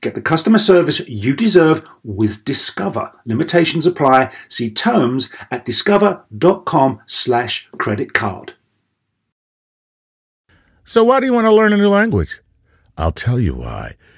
Get the customer service you deserve with Discover. Limitations apply. See terms at discover.com slash credit card. So why do you want to learn a new language? I'll tell you why.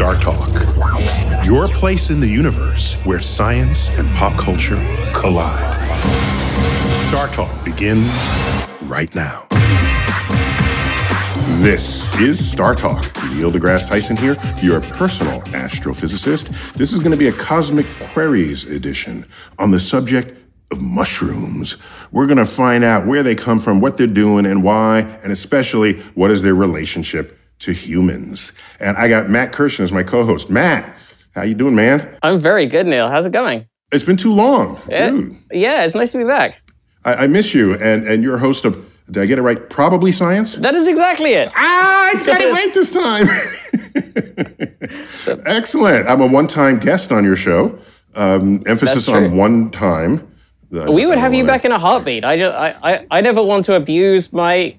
Star Talk, your place in the universe where science and pop culture collide. Star Talk begins right now. This is Star Talk. Neil deGrasse Tyson here, your personal astrophysicist. This is going to be a Cosmic Queries edition on the subject of mushrooms. We're going to find out where they come from, what they're doing, and why, and especially what is their relationship to humans. And I got Matt Kirshen as my co-host. Matt, how you doing, man? I'm very good, Neil. How's it going? It's been too long, Yeah, dude. yeah it's nice to be back. I, I miss you, and and you're a host of. Did I get it right? Probably science. That is exactly it. Ah, I got it right this time. Excellent. I'm a one-time guest on your show. Um, emphasis on one time. We would have you back in a heartbeat. I, just, I, I, I never want to abuse my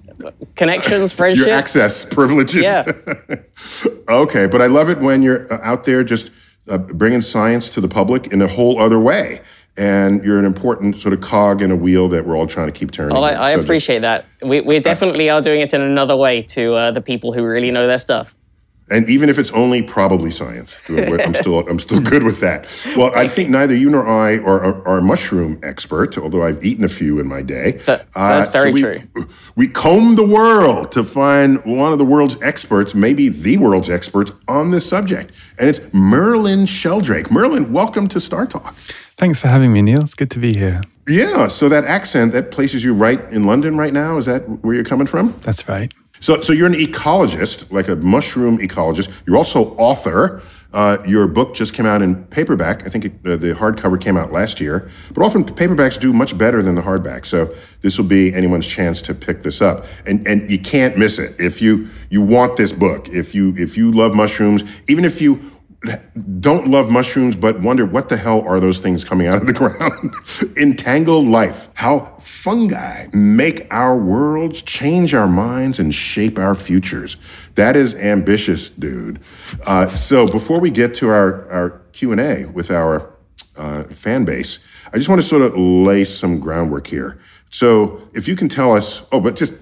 connections, friendship. Your access privileges. Yeah. okay, but I love it when you're uh, out there just uh, bringing science to the public in a whole other way. And you're an important sort of cog in a wheel that we're all trying to keep turning. I. I So just- appreciate that. We, we definitely are doing it in another way to uh, the people who really know their stuff. And even if it's only probably science, I'm still I'm still good with that. Well, I think neither you nor I are, are, are a mushroom expert, although I've eaten a few in my day. Uh, That- that's very we, true. We combed the world to find one of the world's experts, maybe the world's expert on this subject, and it's Merlin Sheldrake. Merlin, welcome to Star Talk. Thanks for having me, Neil. It's good to be here. Yeah, so that accent that places you right in London right now. Is that where you're coming from? That's right. So, so you're an ecologist, like a mushroom ecologist. You're also author. Uh, your book just came out in paperback. I think it, uh, the hardcover came out last year. But often paperbacks do much better than the hardback. So this will be anyone's chance to pick this up, and and you can't miss it if you you want this book. If you if you love mushrooms, even if you don't love mushrooms but wonder what the hell are those things coming out of the ground. Entangled life. How fungi make our worlds, change our minds, and shape our futures. That is ambitious, dude. Uh, so before we get to our, our Q&A with our uh, fan base, I just want to sort of lay some groundwork here. So if you can tell us, oh, but just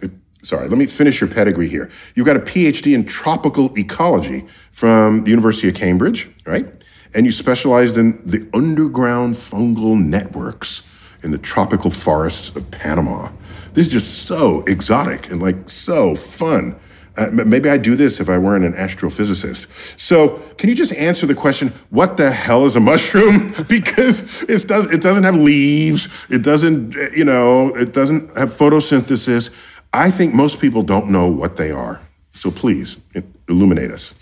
sorry, let me finish your pedigree here. You've got a PhD in tropical ecology from the University of Cambridge, right? And you specialized in the underground fungal networks in the tropical forests of Panama. This is just so exotic and like so fun. Uh, maybe I'd do this if I weren't an astrophysicist. So, can you just answer the question, what the hell is a mushroom? because it, does, it doesn't have leaves, it doesn't, uh, you know, it doesn't have photosynthesis. I think most people don't know what they are. So, please illuminate us.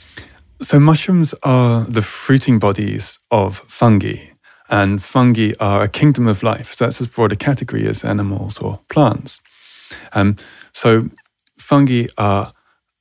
So, mushrooms are the fruiting bodies of fungi, and fungi are a kingdom of life. So, that's as broad a category as animals or plants. Um, so, fungi are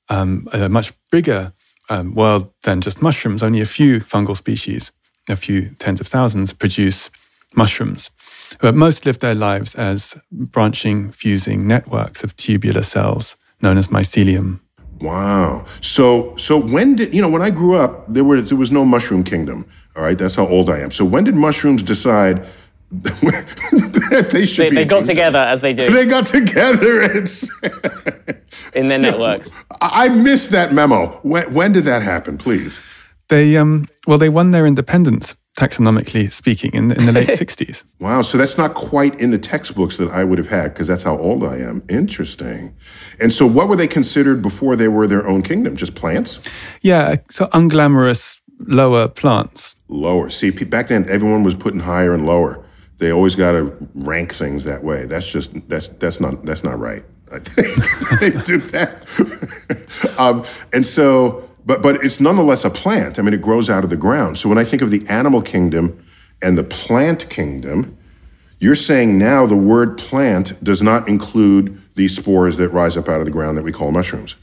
um, a much bigger um, world than just mushrooms. Only a few fungal species, a few tens of thousands, produce mushrooms. But most live their lives as branching, fusing networks of tubular cells known as mycelium. Wow. So so when did you know when I grew up there was there was no mushroom kingdom. All right, that's how old I am. So when did mushrooms decide that they should They, be? they got kingdom? together as they do They got together and said- in their networks. I I missed that memo. When, when did that happen, please? They um, well, they won their independence taxonomically speaking in, in the late 60s. Wow, so that's not quite in the textbooks that I would have had because that's how old I am. Interesting. And so what were they considered before they were their own kingdom? Just plants? Yeah, so unglamorous lower plants. Lower. See, back then everyone was putting higher and lower. They always got to rank things that way. That's just that's that's not that's not right. I think they do that. um, and so, but but it's nonetheless a plant. I mean, it grows out of the ground. So when I think of the animal kingdom and the plant kingdom, you're saying now the word plant does not include these spores that rise up out of the ground that we call mushrooms.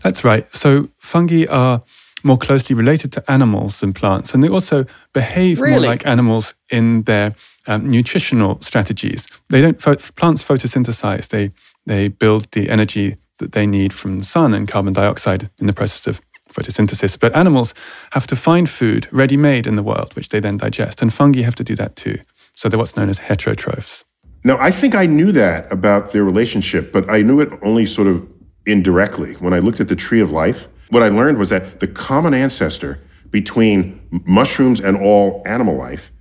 That's right. So fungi are more closely related to animals than plants, and they also behave more like animals in their um, nutritional strategies. They don't. Pho- plants photosynthesize. They they build the energy that they need from the sun and carbon dioxide in the process of photosynthesis. But animals have to find food ready-made in the world, which they then digest, and fungi have to do that too. So they're what's known as heterotrophs. Now, I think I knew that about their relationship, but I knew it only sort of indirectly. When I looked at the tree of life, what I learned was that the common ancestor between mushrooms and all animal life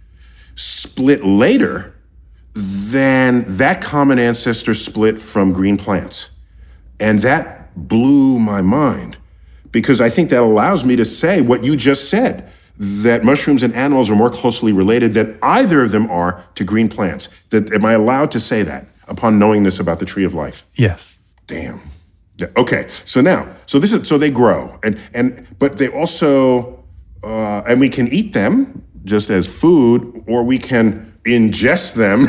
split later than that common ancestor split from green plants. And that blew my mind because I think that allows me to say what you just said that mushrooms and animals are more closely related than either of them are to green plants. That am I allowed to say that upon knowing this about the tree of life? Yes. Damn. Okay, so now, so this is so they grow, and and but they also, uh, and we can eat them just as food, or we can ingest them.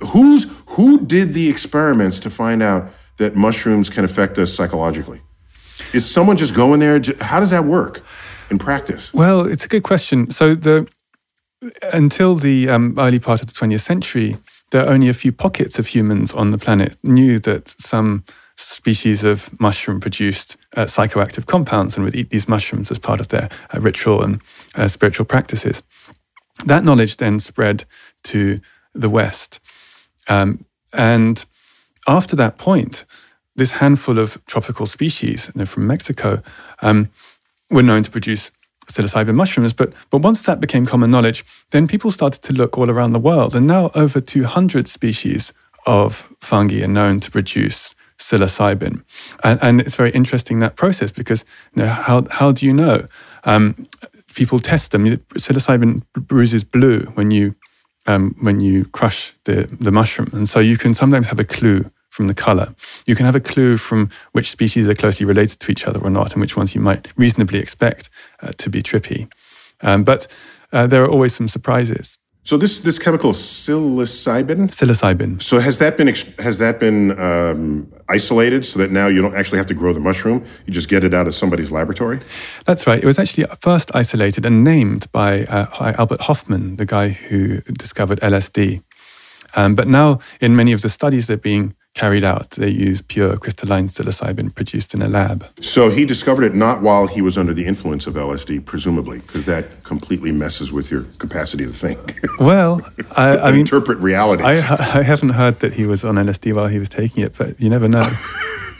Who's who did the experiments to find out that mushrooms can affect us psychologically? Is someone just going there? How does that work in practice? Well, it's a good question. So the until the um, early part of the 20th century, there are only a few pockets of humans on the planet knew that some species of mushroom produced uh, psychoactive compounds and would eat these mushrooms as part of their uh, ritual and uh, spiritual practices. That knowledge then spread to the West. Um, and after that point, this handful of tropical species you know, from Mexico um, were known to produce psilocybin mushrooms. But, but once that became common knowledge, then people started to look all around the world. And now over 200 species of fungi are known to produce psilocybin. And, and it's very interesting that process because you know, how, how do you know? Um, people test them. Psilocybin bruises blue when you um, when you crush the, the mushroom. And so you can sometimes have a clue from the color. You can have a clue from which species are closely related to each other or not, and which ones you might reasonably expect uh, to be trippy. Um, but uh, there are always some surprises. So this this chemical psilocybin. Psilocybin. So has that been has that been um, isolated so that now you don't actually have to grow the mushroom? You just get it out of somebody's laboratory. That's right. It was actually first isolated and named by, uh, Albert Hofmann, the guy who discovered LSD. Um, but now, in many of the studies that are being carried out, they use pure crystalline psilocybin produced in a lab. So he discovered it not while he was under the influence of LSD, presumably, because that completely messes with your capacity to think, Well, I, I mean, interpret reality. I, I haven't heard that he was on LSD while he was taking it, but you never know.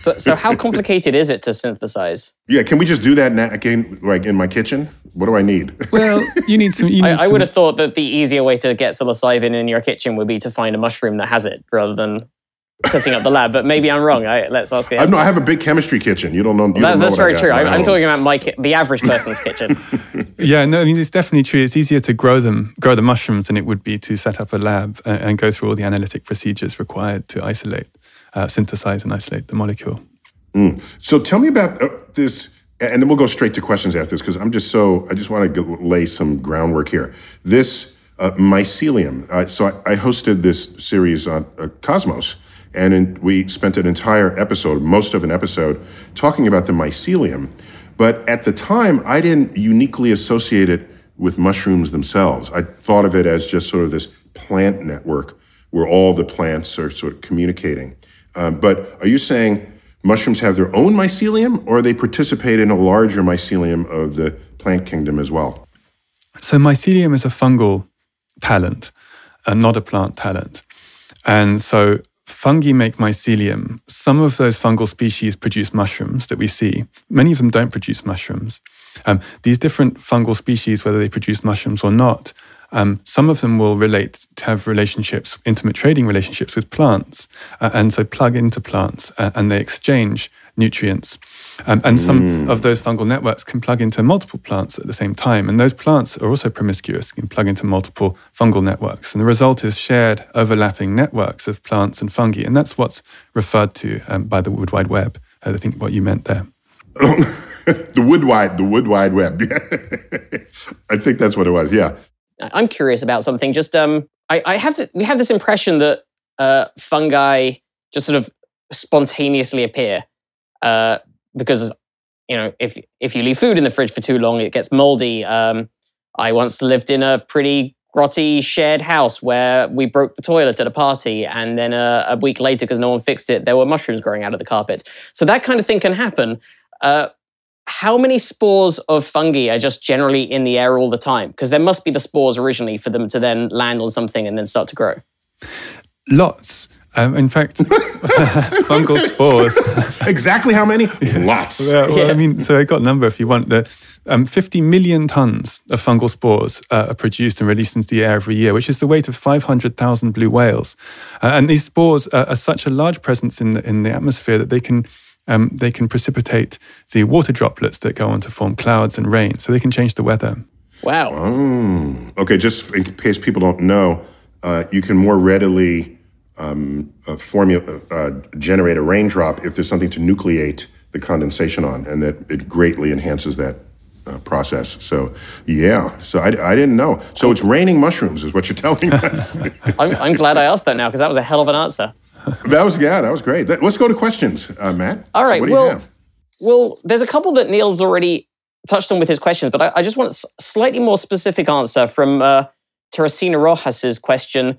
So, so how complicated is it to synthesize? yeah, can we just do that now, again, like in my kitchen? What do I need? well, you need some. You need I, I would have thought that the easier way to get psilocybin in your kitchen would be to find a mushroom that has it rather than setting up the lab. But maybe I'm wrong. I, let's ask the I, no, I have a big chemistry kitchen. You don't know. You That, don't know that's what very true. I'm, I'm talking about my ki- the average person's kitchen. Yeah, no, I mean it's definitely true. It's easier to grow them, grow the mushrooms, than it would be to set up a lab and, and go through all the analytic procedures required to isolate, uh, synthesize, and isolate the molecule. So tell me about uh, this, and then we'll go straight to questions after this because I'm just so I just want to lay some groundwork here. This uh, mycelium. Uh, so I, I hosted this series on uh, Cosmos, And in, we spent an entire episode, most of an episode, talking about the mycelium. But at the time, I didn't uniquely associate it with mushrooms themselves. I thought of it as just sort of this plant network where all the plants are sort of communicating. Um, but are you saying mushrooms have their own mycelium or they participate in a larger mycelium of the plant kingdom as well? So, mycelium is a fungal talent, and not a plant talent. And so, fungi make mycelium. Some of those fungal species produce mushrooms that we see. Many of them don't produce mushrooms. Um, these different fungal species, whether they produce mushrooms or not, um, some of them will relate to have relationships, intimate trading relationships with plants, uh, and so plug into plants uh, and they exchange nutrients. Um, and some of those fungal networks can plug into multiple plants at the same time. And those plants are also promiscuous, can plug into multiple fungal networks. And the result is shared overlapping networks of plants and fungi. And that's what's referred to um, by the Wood Wide Web. I think what you meant there. the wood wide, the wood wide web. I think that's what it was. Yeah. I'm curious about something. Just um, I, I have th- we have this impression that uh, fungi just sort of spontaneously appear uh, because you know if if you leave food in the fridge for too long, it gets moldy. Um, I once lived in a pretty grotty shared house where we broke the toilet at a party, and then uh, a week later, because no one fixed it, there were mushrooms growing out of the carpet. So that kind of thing can happen. Uh, how many spores of fungi are just generally in the air all the time? Because there must be the spores originally for them to then land on something and then start to grow. Lots. Um, in fact, fungal spores. exactly how many? Lots. well, well, I mean, so I got a number if you want. The um, 50 million tons of fungal spores uh, are produced and released into the air every year, which is the weight of 500,000 blue whales. Uh, and these spores are, are, such a large presence in the, in the atmosphere that they can um, they can precipitate the water droplets that go on to form clouds and rain. So they can change the weather. Wow. Oh, okay. Just in case people don't know, uh, you can more readily um, uh, formula, uh, generate a raindrop if there's something to nucleate the condensation on, and that it greatly enhances that uh, process. So, yeah. So I, I didn't know. So it's raining mushrooms, is what you're telling us. I'm, I'm glad I asked that now because that was a hell of an answer. that was yeah, that was great. That, let's go to questions, uh, Matt. All right. So well, well, there's a couple that Neil's already touched on with his questions, but I, I just want a slightly more specific answer from uh, Teresina Rojas's question.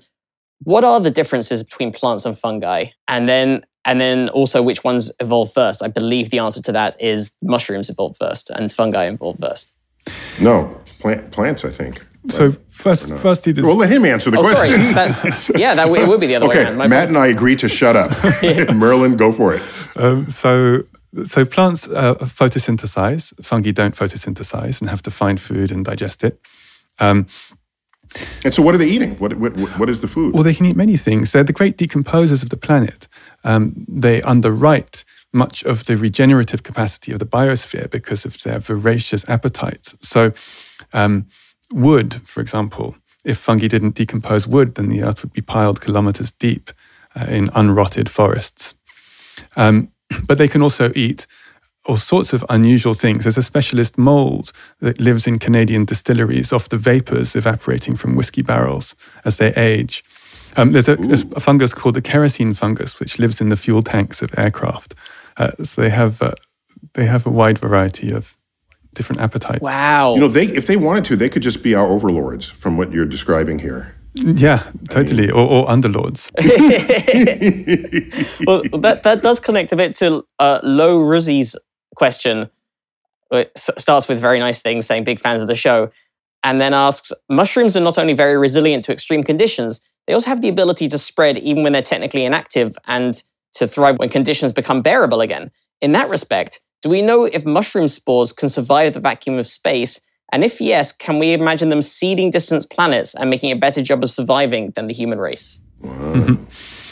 What are the differences between plants and fungi? And then and then also which ones evolved first? I believe the answer to that is mushrooms evolved first and fungi evolved first. No, plant, plants, I think. So first, first he does. Well, let him answer the oh, question. Sorry. That's, yeah, that it would be the other okay, way around. My Matt and I agree to shut up. Merlin, go for it. Um, so, so plants uh, photosynthesize. Fungi don't photosynthesize and have to find food and digest it. Um, and so, what are they eating? What, what, what is the food? Well, they can eat many things. They're the great decomposers of the planet. Um, they underwrite much of the regenerative capacity of the biosphere because of their voracious appetites. So, um, wood, for example, if fungi didn't decompose wood, then the earth would be piled kilometers deep uh, in unrotted forests. Um, but they can also eat all sorts of unusual things. There's a specialist mold that lives in Canadian distilleries off the vapors evaporating from whiskey barrels as they age. Um, there's a, a, fungus called the kerosene fungus, which lives in the fuel tanks of aircraft. Uh, so they have uh, they have a wide variety of different appetites. Wow. You know, they if they wanted to, they could just be our overlords from what you're describing here. Yeah, totally, I mean, or, or, underlords. well, that that does connect a bit to uh, Lo Ruzi's question. Starts with very nice things, saying big fans of the show, and then asks: Mushrooms are not only very resilient to extreme conditions, they also have the ability to spread even when they're technically inactive and to thrive when conditions become bearable again. In that respect, do we know if mushroom spores can survive the vacuum of space? And if yes, can we imagine them seeding distant planets and making a better job of surviving than the human race?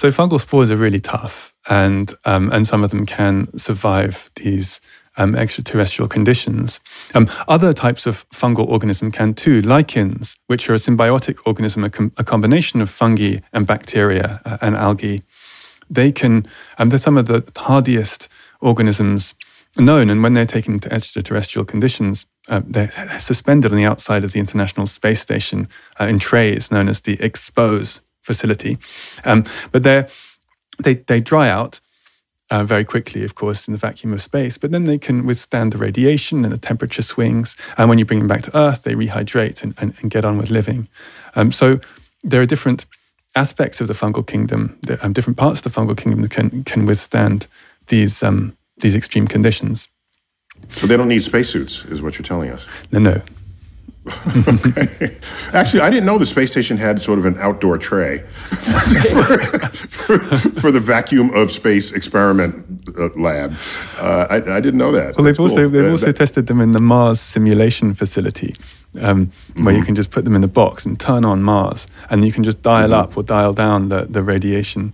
So fungal spores are really tough, and um, and some of them can survive these um, extraterrestrial conditions. Um, other types of fungal organism can too. Lichens, which are a symbiotic organism, a, com- a combination of fungi and bacteria uh, and algae, they can. Um, they're some of the hardiest organisms known. And when they're taken to extraterrestrial conditions, uh, they're suspended on the outside of the International Space Station uh, in trays known as the Expose facility. Um, but they're they, they dry out uh, very quickly, of course, in the vacuum of space, but then they can withstand the radiation and the temperature swings. And when you bring them back to Earth, they rehydrate and, and, and get on with living. Um, so there are different aspects of the fungal kingdom, um, different parts of the fungal kingdom that can, can withstand these, um, these extreme conditions. So they don't need spacesuits, is what you're telling us. No, no. Okay. Actually, I didn't know the space station had sort of an outdoor tray for, for, for the vacuum of space experiment uh, lab. Uh, I, I, didn't know that. Well, they've also they've uh, also that, tested them in the Mars simulation facility, um, mm-hmm. where you mm-hmm. can just put them in a box and turn on Mars, and you can just dial mm-hmm. up or dial down the the radiation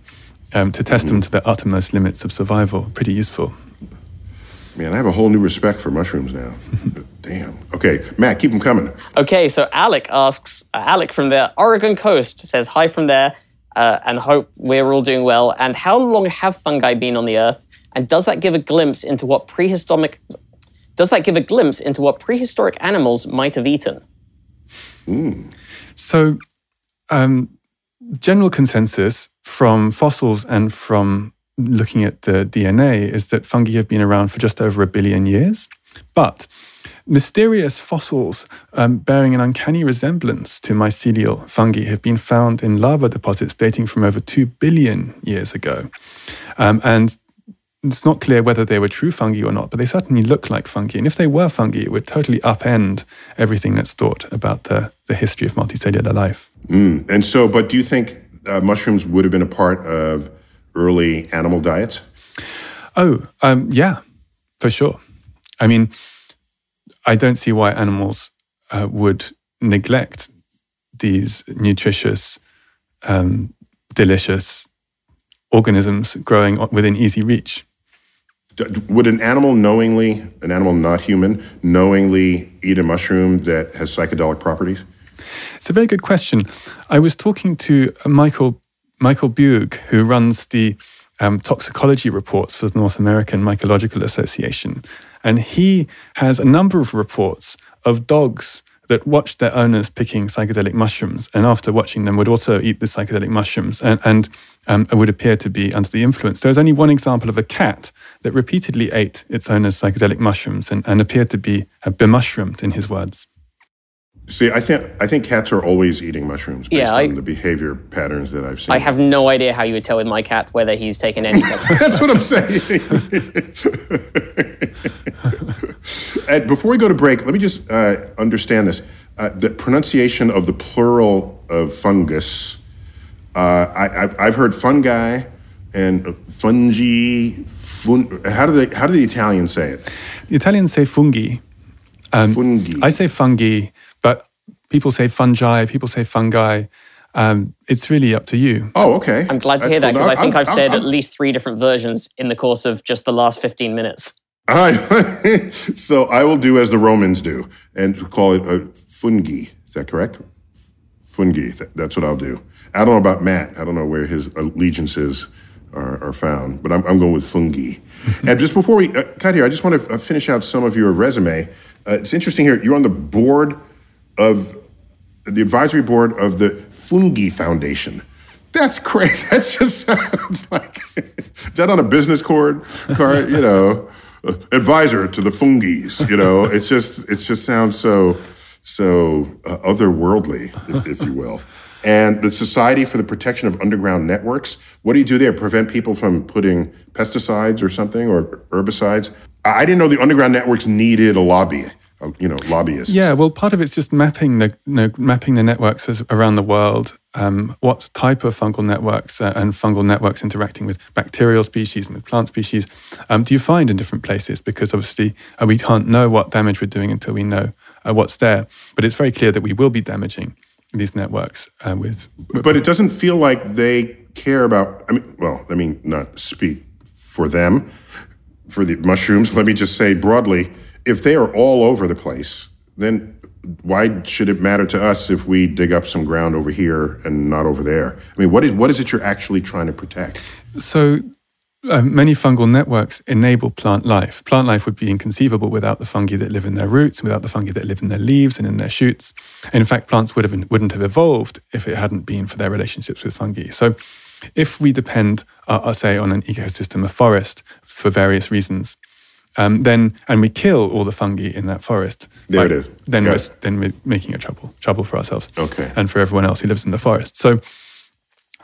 um, to test mm-hmm. them to the uttermost limits of survival. Pretty useful. Man, I have a whole new respect for mushrooms now. Damn. Okay, Matt, keep them coming. Okay, so Alec asks, uh, Alec from the Oregon coast says, Hi from there, uh, and hope we're all doing well. And how long have fungi been on the earth? And does that give a glimpse into what prehistoric does that give a glimpse into what prehistoric animals might have eaten? Mm. So, um, general consensus from fossils and from looking at the DNA is that fungi have been around for just over a billion years. But mysterious fossils um, bearing an uncanny resemblance to mycelial fungi have been found in lava deposits dating from over 2 billion years ago. Um, and it's not clear whether they were true fungi or not, but they certainly look like fungi. And if they were fungi, it would totally upend everything that's thought about the, the history of multicellular life. Mm. And so, but do you think uh, mushrooms would have been a part of early animal diets? Oh, um, yeah, for sure. I mean, I don't see why animals uh, would neglect these nutritious, um, delicious organisms growing within easy reach. Would an animal knowingly, an animal not human, knowingly eat a mushroom that has psychedelic properties? It's a very good question. I was talking to Michael Michael Beug, who runs the um, toxicology reports for the North American Mycological Association. And he has a number of reports of dogs that watched their owners picking psychedelic mushrooms, and after watching them, would also eat the psychedelic mushrooms and, and um, would appear to be under the influence. There's only one example of a cat that repeatedly ate its owner's psychedelic mushrooms and, and appeared to be uh, bemushroomed, in his words. See, I think I think cats are always eating mushrooms based yeah, I, on the behavior patterns that I've seen. I have no idea how you would tell with my cat whether he's taken any. That's what I'm saying. and before we go to break, let me just uh, understand this: uh, the pronunciation of the plural of fungus. Uh, I, have heard fungi and fungi. Fun, how do they? How do the Italians say it? The Italians say fungi. Um, fungi. I say fungi but people say fungi, people say fungi. Um, it's really up to you. Oh, okay. I'm glad to That's hear that because I think i have said I'm, at least three different versions in the course of just the last 15 minutes. so I will do as the Romans do and call it a fungi. Is that correct? Fungi. That's what I'll do. I don't know about Matt. I don't know where his allegiances are, are found, but I'm, I'm, going with fungi. and just before we uh, cut here, I just want to uh, finish out some of your resume. Uh, it's interesting here. You're on the board of the advisory board of the Fungi Foundation. That's great. That just sounds like is that on a business card? Card, you know, advisor to the Fungis. You know, it's just it just sounds so so uh, otherworldly, if, if you will. And the Society for the Protection of Underground Networks. What do you do there? Prevent people from putting pesticides or something or herbicides? I didn't know the underground networks needed a lobby. Uh, you know lobbyists. Yeah, well, part of it's just mapping the you know, mapping the networks as, around the world. Um, what type of fungal networks uh, and fungal networks interacting with bacterial species and with plant species um, do you find in different places? Because obviously uh, we can't know what damage we're doing until we know uh, what's there. But it's very clear that we will be damaging these networks uh, with, with. But it doesn't feel like they care about. I mean, well, I mean, not speak for them, for the mushrooms. Let me just say broadly if they are all over the place, then why should it matter to us if we dig up some ground over here and not over there? I mean, what is what is it you're actually trying to protect? So. Uh, many fungal networks enable plant life. Plant life would be inconceivable without the fungi that live in their roots, without the fungi that live in their leaves and in their shoots. And in fact, plants would have, wouldn't have evolved if it hadn't been for their relationships with fungi. So, if we depend, uh, uh, say, on an ecosystem, a forest, for various reasons, um, then and we kill all the fungi in that forest. There it is. Then Got we're, it. then we're making a trouble trouble for ourselves. Okay. And for everyone else who lives in the forest. So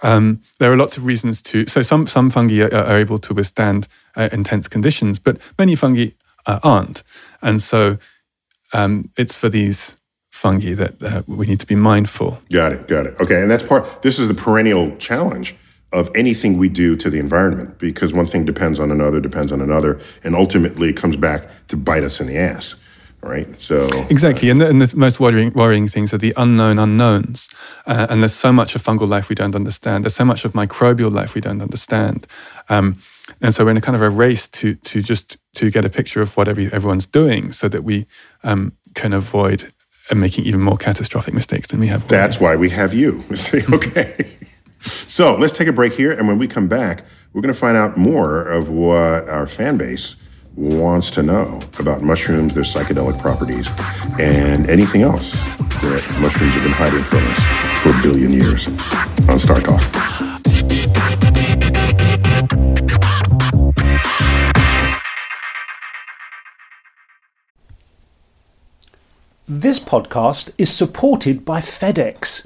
um, there are lots of reasons to. So some some fungi are, are able to withstand uh, intense conditions, but many fungi uh, aren't. And so um, it's for these fungi that uh, we need to be mindful. Got it. Got it. Okay. And that's part, this is the perennial challenge of anything we do to the environment because one thing depends on another, depends on another, and ultimately comes back to bite us in the ass. Right. So, Exactly, and the, and the most worrying, worrying things are the unknown unknowns. Uh, and there's so much of fungal life we don't understand. There's so much of microbial life we don't understand. Um, and so we're in a kind of a race to to just to get a picture of what every, everyone's doing, so that we um, can avoid uh, making even more catastrophic mistakes than we have. already. That's why we have you. See, okay. So let's take a break here, and when we come back, we're going to find out more of what our fan base wants to know about mushrooms, their psychedelic properties, and anything else that mushrooms have been hiding from us for a billion years on Star Talk. This podcast is supported by FedEx.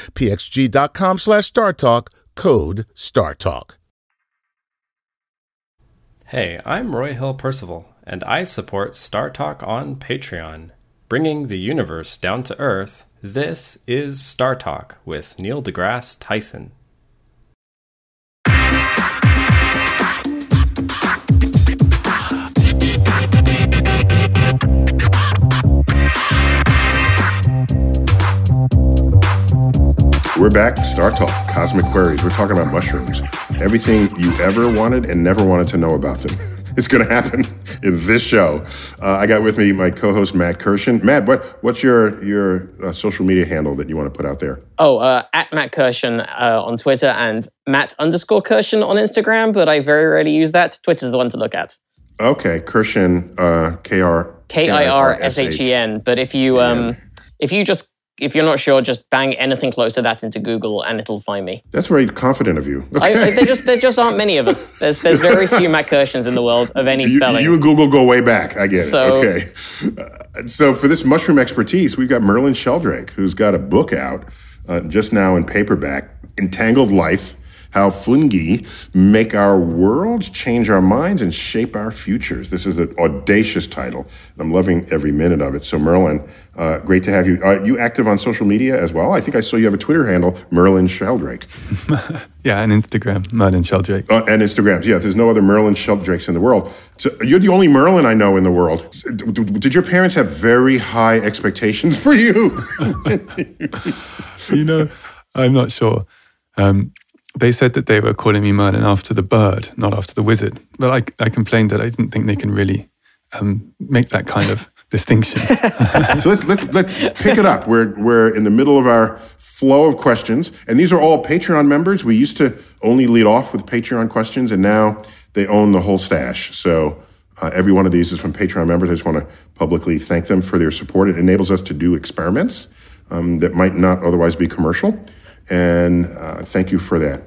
pxg.com slash StarTalk. Code StarTalk. Hey, I'm Roy Hill Percival, and I support StarTalk on Patreon. Bringing the universe down to earth, this is StarTalk with Neil deGrasse Tyson. Back. Star Talk, Cosmic Queries. We're talking about mushrooms. Everything you ever wanted and never wanted to know about them. It's going to happen in this show. Uh, I got with me my co-host Matt Kirshen. Matt, what what's your your uh, social media handle that you want to put out there? Oh, uh, at Matt Kirshen uh, on Twitter and Matt underscore Kirshen on Instagram, but I very rarely use that. Twitter's the one to look at. Okay, Kirshen, uh, K R K I R S H E N. But if you um, if you just if you're not sure, just bang anything close to that into Google and it'll find me. That's very confident of you. Okay. I, I, there just there just aren't many of us. There's there's very few Kirshens in the world of any spelling. You, you and Google go way back. I get so, it. Okay. Uh, so for this mushroom expertise, we've got Merlin Sheldrake, who's got a book out uh, just now in paperback, Entangled Life how fungi make our worlds, change our minds, and shape our futures. This is an audacious title. I'm loving every minute of it. So, Merlin, uh, great to have you. Are you active on social media as well? I think I saw you have a Twitter handle, Merlin Sheldrake. yeah, and Instagram, Merlin Sheldrake. Uh, and Instagrams. Yeah, there's no other Merlin Sheldrakes in the world. So you're the only Merlin I know in the world. Did your parents have very high expectations for you? you know, I'm not sure. Um, they said that they were calling me Merlin after the bird, not after the wizard. But I, I complained that I didn't think they can really um, make that kind of distinction. so let's, let's, let's pick it up. We're, we're in the middle of our flow of questions, and these are all Patreon members. We used to only lead off with Patreon questions, and now they own the whole stash. So uh, every one of these is from Patreon members. I just want to publicly thank them for their support. It enables us to do experiments um, that might not otherwise be commercial. And uh, thank you for that.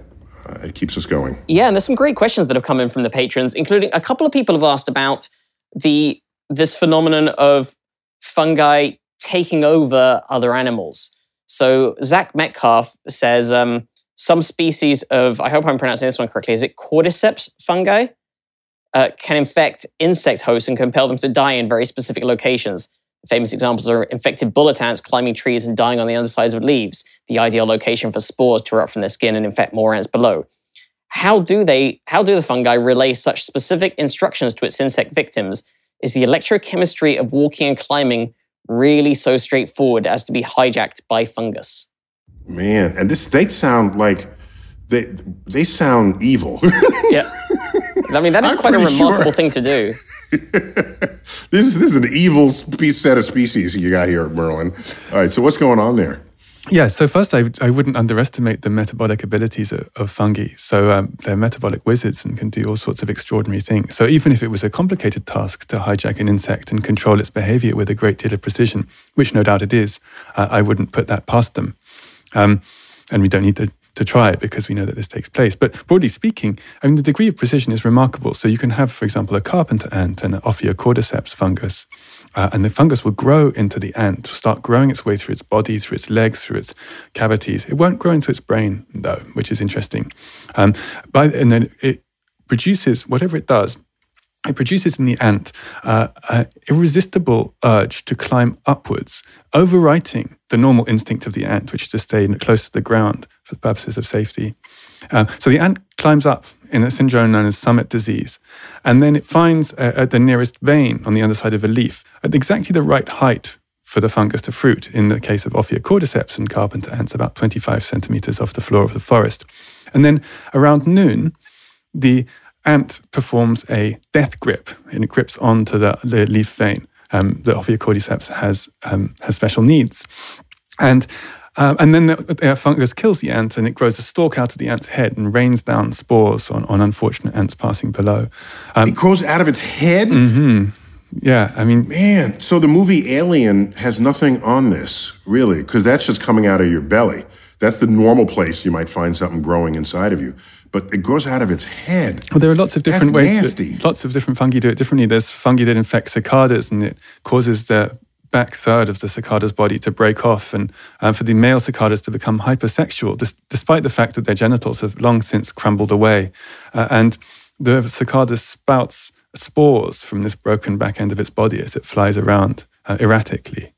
Uh, it keeps us going. Yeah, and there's some great questions that have come in from the patrons, including a couple of people have asked about the this phenomenon of fungi taking over other animals. So Zach Metcalf says um, some species of, I hope I'm pronouncing this one correctly, is it cordyceps fungi? Uh, can infect insect hosts and compel them to die in very specific locations. Famous examples are infected bullet ants climbing trees and dying on the undersides of leaves, the ideal location for spores to erupt from their skin and infect more ants below. How do they how do the fungi relay such specific instructions to its insect victims? Is the electrochemistry of walking and climbing really so straightforward as to be hijacked by fungus? Man, and this they sound like they they sound evil. yeah. I mean that is I'm quite a remarkable sure. thing to do. this, this is an evil set of species you got here, Merlin. All right, so what's going on there? Yeah, so first, I, I wouldn't underestimate the metabolic abilities of, of fungi. So um, they're metabolic wizards and can do all sorts of extraordinary things. So even if it was a complicated task to hijack an insect and control its behavior with a great deal of precision, which no doubt it is, uh, I wouldn't put that past them. Um, and we don't need to to try it because we know that this takes place. But broadly speaking, I mean, the degree of precision is remarkable. So you can have, for example, a carpenter ant and an Ophiocordyceps fungus, uh, and the fungus will grow into the ant, start growing its way through its body, through its legs, through its cavities. It won't grow into its brain, though, which is interesting. Um, by, and then it produces, whatever it does, it produces in the ant uh, an irresistible urge to climb upwards, overwriting the normal instinct of the ant, which is to stay close to the ground for purposes of safety. Uh, so the ant climbs up in a syndrome known as summit disease, and then it finds uh, at the nearest vein on the underside of a leaf at exactly the right height for the fungus to fruit. In the case of Ophiocordyceps and carpenter ants, about 25 centimeters off the floor of the forest. And then around noon, the ant performs a death grip and it grips onto the, the leaf vein. Um, the Ophiocordyceps has um, has special needs, and um, and then the, the, fungus kills the ant and it grows a stalk out of the ant's head and rains down spores on, on unfortunate ants passing below. Um, it grows out of its head. Mm-hmm. Yeah, I mean, man. So the movie Alien has nothing on this really, because that's just coming out of your belly. That's the normal place you might find something growing inside of you but it grows out of its head. Well, there are lots of different That's ways. That, lots of different fungi do it differently. There's fungi that infect cicadas, and it causes the back third of the cicada's body to break off, and uh, for the male cicadas to become hypersexual, dis- despite the fact that their genitals have long since crumbled away, uh, and the cicada spouts spores from this broken back end of its body as it flies around uh, erratically.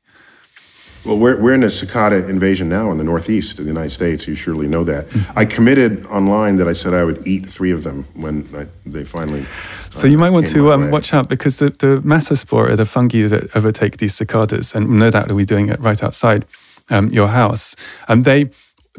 Well, we're, we're in a cicada invasion now in the Northeast of the United States. You surely know that. Mm-hmm. I committed online that I said I would eat three of them when I, they finally. So uh, you might want to um, watch out because the, the Massospora the fungi that overtake these cicadas, and no doubt we're doing it right outside um, your house. And they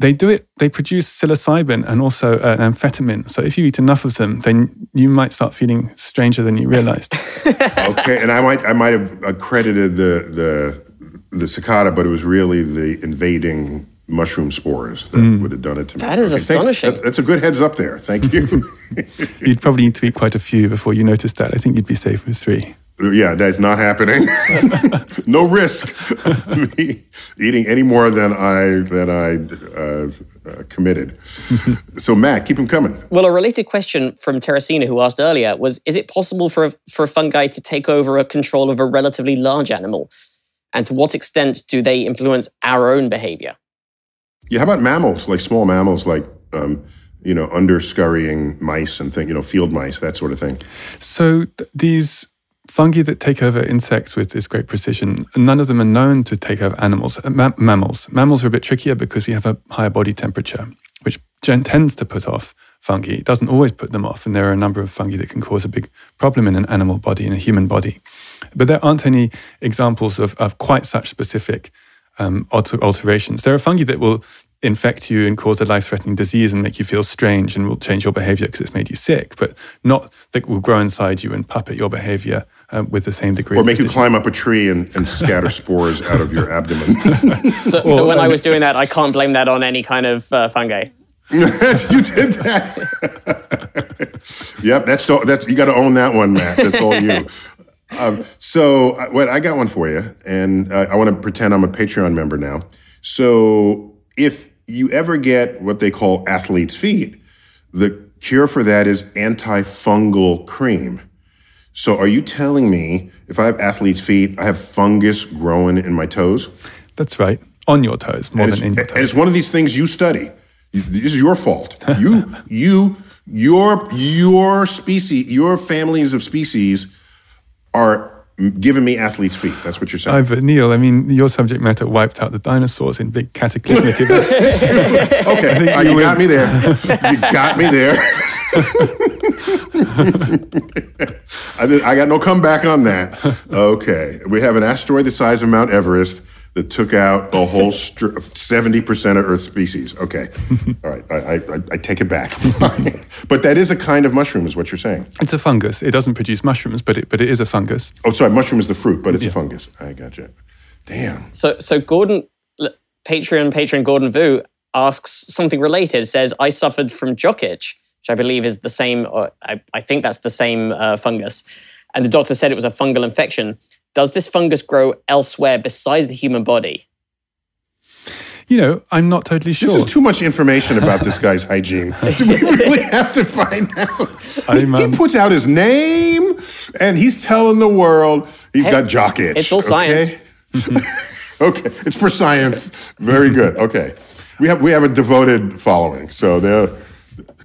they do it. They produce psilocybin and also uh, amphetamine. So if you eat enough of them, then you might start feeling stranger than you realized. okay, and I might I might have accredited the the the cicada, but it was really the invading mushroom spores that Mm. would have done it to me. That is thank- astonishing. that's, that's a good heads up there. Thank you. you'd probably need to eat quite a few before you notice that. I think you'd be safe with three. yeah, that's not happening. no risk me eating any more than I than I uh, uh, committed. so Matt, keep them coming. Well, a related question from Teresina, who asked earlier, was: Is it possible for a, for a fungi to take over a control of a relatively large animal, and to what extent do they influence our own behavior? Yeah, how about mammals, like small mammals, like um, you know, under scurrying mice and thing, you know, field mice, that sort of thing. So th- these fungi that take over insects with this great precision, none of them are known to take over animals. Uh, ma- mammals. Mammals are a bit trickier because we have a higher body temperature, which gen- tends to put off fungi. It doesn't always put them off, and there are a number of fungi that can cause a big problem in an animal body, in a human body. But there aren't any examples of, of quite such specific um, alter- alterations. There are fungi that will infect you and cause a life-threatening disease and make you feel strange and will change your behavior because it's made you sick, but not that will grow inside you and puppet your behavior um, with the same degree. Or of make you climb up a tree and, and scatter spores out of your abdomen. So, so when I was doing that, I can't blame that on any kind of uh, fungi. you did that. yep, that's the- that's you got to own that one, Matt. That's all you. Um, so, uh, what I got one for you, and uh, I want to pretend I'm a Patreon member now. So, if you ever get what they call athlete's feet, the cure for that is antifungal cream. So, are you telling me if I have athlete's feet, I have fungus growing in my toes? That's right. On your toes, more and than in your it's, and it's one of these things you study. This is your fault. You, you, your, your species, your families of species are giving me athlete's feet. That's what you're saying. Oh, but Neil, I mean, your subject matter wiped out the dinosaurs in big cataclysmic events. okay, uh, you got me there. You got me there. I, did- I got no comeback on that. Okay, we have an asteroid the size of Mount Everest that took out a whole seventy percent of Earth species. Okay, all right, I, I, I take it back. but that is a kind of mushroom, is what you're saying. it's a fungus. It doesn't produce mushrooms, but it, but it is a fungus. Oh, sorry, mushroom is the fruit, but it's a fungus. I gotcha. Damn. So, so Gordon, l- Patreon patron Gordon Vu asks something related. Says, "I suffered from jock itch, which I believe is the same. Or I, I think that's the same uh, fungus." And the doctor said it was a fungal infection. Does this fungus grow elsewhere besides the human body? You know, I'm not totally sure. This sure. is too much information about this guy's hygiene. Do we really have to find out? I'm, he um, puts out his name and he's telling the world he's got jock itch. It's all science. Okay? okay, it's for science. Very good. Okay, we have we have a devoted following. So there.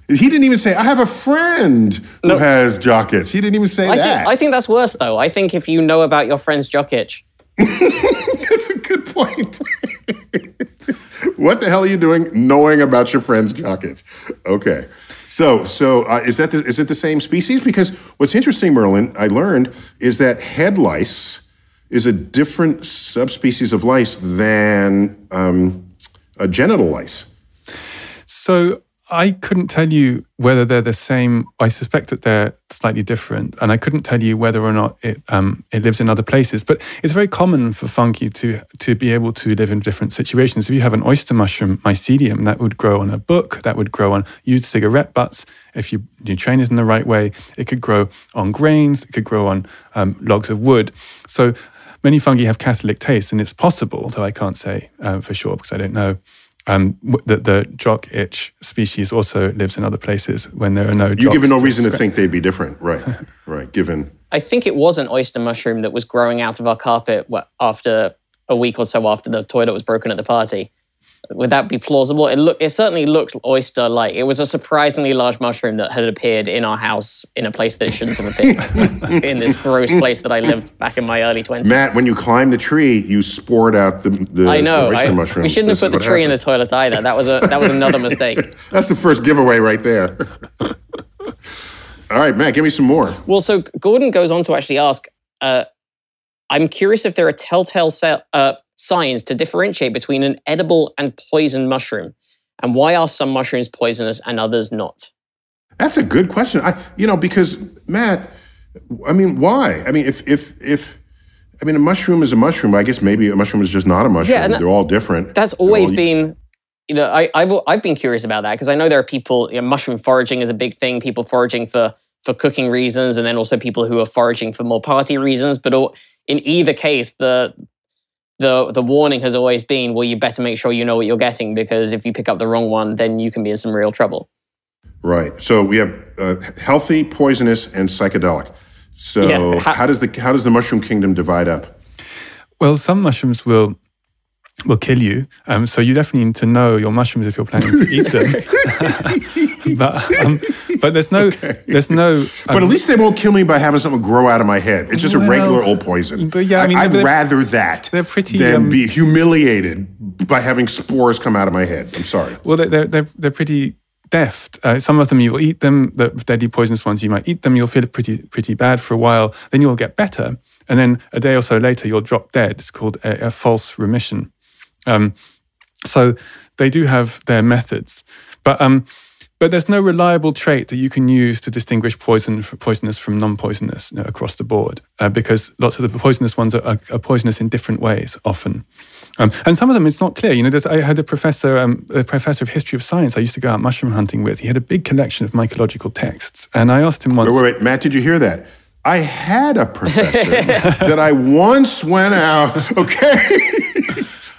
He didn't even say, "I have a friend who No. has jock itch." He didn't even say I that. think, I think that's worse, though. I think if you know about your friend's jock itch, That's a good point. what the hell are you doing knowing about your friend's jock itch? Okay. So, so uh, is that the, is it the same species? Because what's interesting, Merlin, I learned is that head lice is a different subspecies of lice than um, a genital lice. So I couldn't tell you whether they're the same. I suspect that they're slightly different, and I couldn't tell you whether or not it um, it lives in other places. But it's very common for fungi to to be able to live in different situations. If you have an oyster mushroom mycelium, that would grow on a book, that would grow on used cigarette butts. If you, you train it in the right way, it could grow on grains, it could grow on um, logs of wood. So many fungi have catholic tastes, and it's possible, though I can't say um, for sure because I don't know. Um, the, the jock itch species also lives in other places when there are no. You given no reason to scratch. think they'd be different, right? right. Given I think it was an oyster mushroom that was growing out of our carpet after a week or so after the toilet was broken at the party. Would that be plausible? It look, it certainly looked oyster-like. It was a surprisingly large mushroom that had appeared in our house in a place that it shouldn't have appeared. in this gross place that I lived back in my early twenties. Matt, when you climbed the tree, you spored out the the I know. oyster I, mushrooms. we shouldn't have put the tree in the toilet either. That was a that was another mistake. That's the first giveaway right there. All right, Matt, give me some more. Well, so Gordon goes on to actually ask, uh, I'm curious if there are telltale se- uh, signs to differentiate between an edible and poison mushroom. And why are some mushrooms poisonous and others not? That's a good question. I, you know, because Matt, I mean, why? I mean, if if if I mean, a mushroom is a mushroom. I guess maybe a mushroom is just not a mushroom. Yeah, and They're all different. That's always all- been, you know, I, I've I've been curious about that because I know there are people. You know, mushroom foraging is a big thing. People foraging for for cooking reasons, and then also people who are foraging for more party reasons. But all, in either case, the the the warning has always been, well, you better make sure you know what you're getting because if you pick up the wrong one, then you can be in some real trouble. Right. So we have uh, healthy, poisonous, and psychedelic. So Yeah, how, how- does the how does the mushroom kingdom divide up? Well, some mushrooms will will kill you. Um, so you definitely need to know your mushrooms if you're planning to eat them. but um, but there's no there's no. But at um, least they won't kill me by having something grow out of my head. It's just a regular old poison. but yeah, I mean, I'd they're- rather that they're pretty, than um, be humiliated by having spores come out of my head. I'm sorry. Well, they're, they're, they're, they're pretty deft. Uh, some of them you will eat them, the deadly poisonous ones, you might eat them, you'll feel pretty, pretty bad for a while, then you'll get better. And then a day or so later, you'll drop dead. It's called a, a false remission. Um, so they do have their methods. But, um, but there's no reliable trait that you can use to distinguish poison, poisonous from non-poisonous you know, across the board, uh, because lots of the poisonous ones are, are, are poisonous in different ways often. Um, and some of them, it's not clear. You know, there's, I had a professor, um, a professor of history of science I used to go out mushroom hunting with. He had a big collection of mycological texts. And I asked him once. Wait, wait, wait, Matt, did you hear that? I had a professor that I once went out. Okay.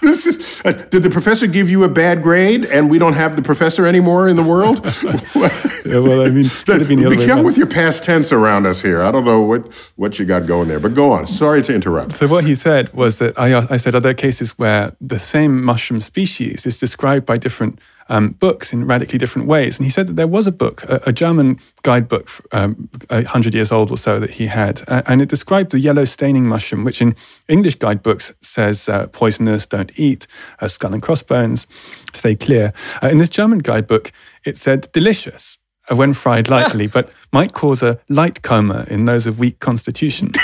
this is. Uh, did the professor give you a bad grade, and we don't have the professor anymore in the world? Yeah, well, I mean, could have been the Be careful with your past tense around us here. I don't know what what you got going there, but go on. Sorry to interrupt. So what he said was that I, I said, are there cases where the same mushroom species is described by different um, books in radically different ways? And he said that there was a book, a, a German guidebook, um, a hundred years old or so, that he had, uh, and it described the yellow staining mushroom, which in English guidebooks says uh, poisonous, don't eat, uh, skull and crossbones, stay clear. Uh, in this German guidebook, it said delicious. uh, When fried lightly, but might cause a light coma in those of weak constitution.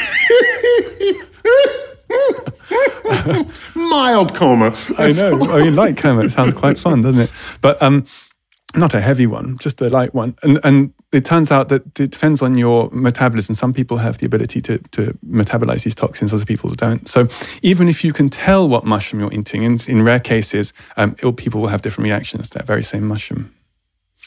Mild coma. I know. I mean, light coma. It sounds quite fun, doesn't it? But um, not a heavy one, just a light one. And and it turns out that it depends on your metabolism. Some people have the ability to to metabolize these toxins, other people don't. So even if you can tell what mushroom you're eating, in, in rare cases, um, ill people will have different reactions to that very same mushroom.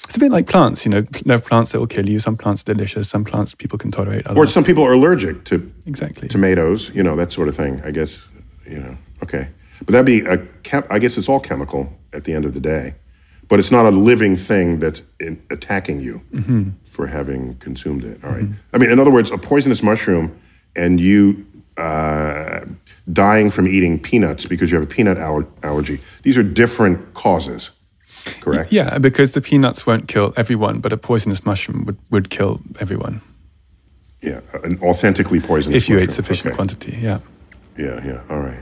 It's a bit like plants, you know. There are plants that will kill you. Some plants are delicious. Some plants people can tolerate. Or some people are allergic to exactly. tomatoes, you know, that sort of thing. I guess, you know, okay. But that'd be a chem- I guess it's all chemical at the end of the day. But it's not a living thing that's in, attacking you for having consumed it. All right. I mean, in other words, a poisonous mushroom and you uh, dying from eating peanuts because you have a peanut aller- allergy, these are different causes, correct? Yeah, because the peanuts won't kill everyone, but a poisonous mushroom would, would kill everyone Yeah, an authentically poisonous if you ate sufficient Okay. quantity. Yeah. Yeah, yeah. All right.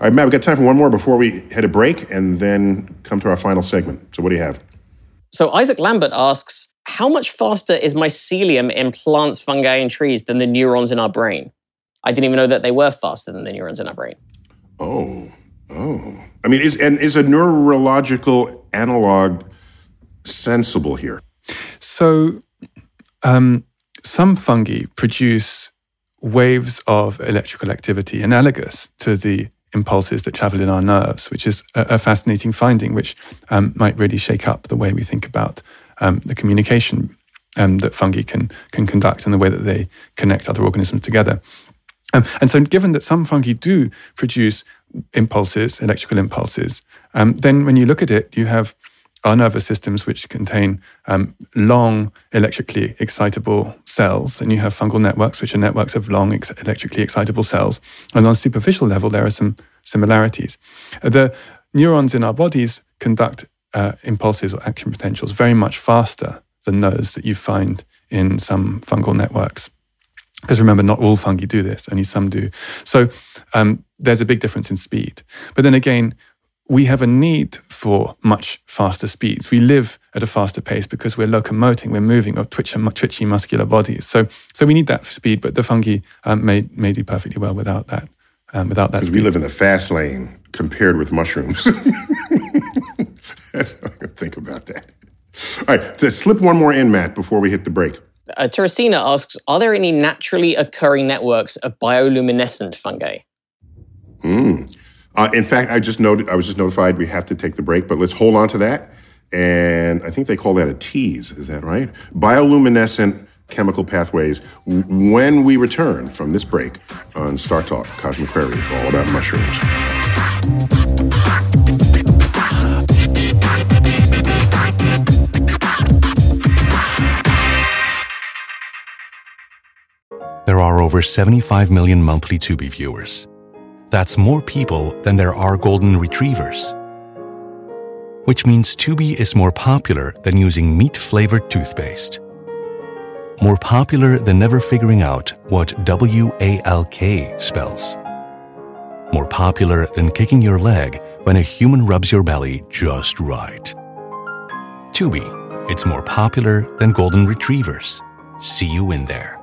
All right, Matt, we've got time for one more before we head a break and then come to our final segment. So, what do you have? So Isaac Lambert asks, how much faster is mycelium in plants, fungi, and trees than the neurons in our brain? I didn't even know that they were faster than the neurons in our brain. Oh, oh. I mean, is and is a neurological analog sensible here? So, um, some fungi produce waves of electrical activity analogous to the impulses that travel in our nerves, which is a, a fascinating finding, which um, might really shake up the way we think about um, the communication um, that fungi can can conduct and the way that they connect other organisms together. Um, and so, given that some fungi do produce impulses, electrical impulses, um, then when you look at it, you have our nervous systems which contain um, long electrically excitable cells, and you have fungal networks which are networks of long ex- electrically excitable cells. And on a superficial level, there are some similarities. Uh, the neurons in our bodies conduct uh, impulses or action potentials very much faster than those that you find in some fungal networks. Because remember, not all fungi do this, only some do. So um, there's a big difference in speed. But then again, we have a need for much faster speeds. We live at a faster pace because we're locomoting, we're moving, or twitchy, twitchy muscular bodies. So, so we need that speed. But the fungi um, may may do perfectly well without that. Um, without that Because we live in the fast lane compared with mushrooms. I can think about that. All right, let's slip one more in, Matt, before we hit the break. Uh, Teresina asks Are there any naturally occurring networks of bioluminescent fungi? Mm. Uh, in fact, I just noted, I was just notified we have to take the break, but let's hold on to that. And I think they call that a tease. Is that right? Bioluminescent chemical pathways. When we return from this break on StarTalk, Cosmic Queries, all about mushrooms. There are over 75 million monthly Tubi viewers. That's more people than there are golden retrievers. Which means Tubi is more popular than using meat flavored toothpaste. More popular than never figuring out what W A L K spells. More popular than kicking your leg when a human rubs your belly just right. Tubi, it's more popular than golden retrievers. See you in there.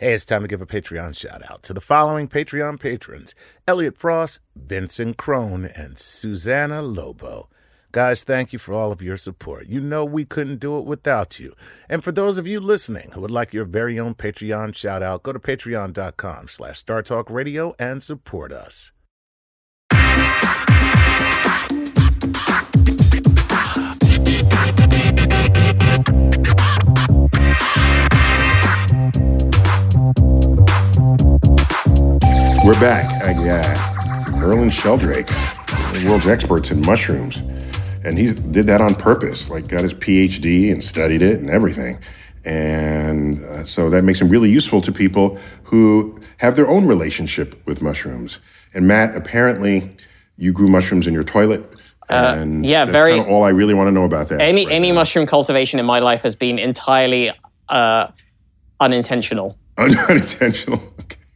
Hey, it's time to give a Patreon shout out to the following Patreon patrons Elliot Frost, Vincent Crone, and Susanna Lobo. Guys, thank you for all of your support. You know we couldn't do it without you. And for those of you listening who would like your very own Patreon shout out, go to patreon.com slash startalkradio and support us. We're back. I, uh, Merlin Sheldrake, the world's experts in mushrooms. And he did that on purpose, like got his PhD and studied it and everything. And uh, so that makes him really useful to people who have their own relationship with mushrooms. And Matt, apparently you grew mushrooms in your toilet. Uh, And yeah, that's very- kinda all I really want to know about that. Any right any now. mushroom cultivation in my life has been entirely uh, unintentional. Unintentional.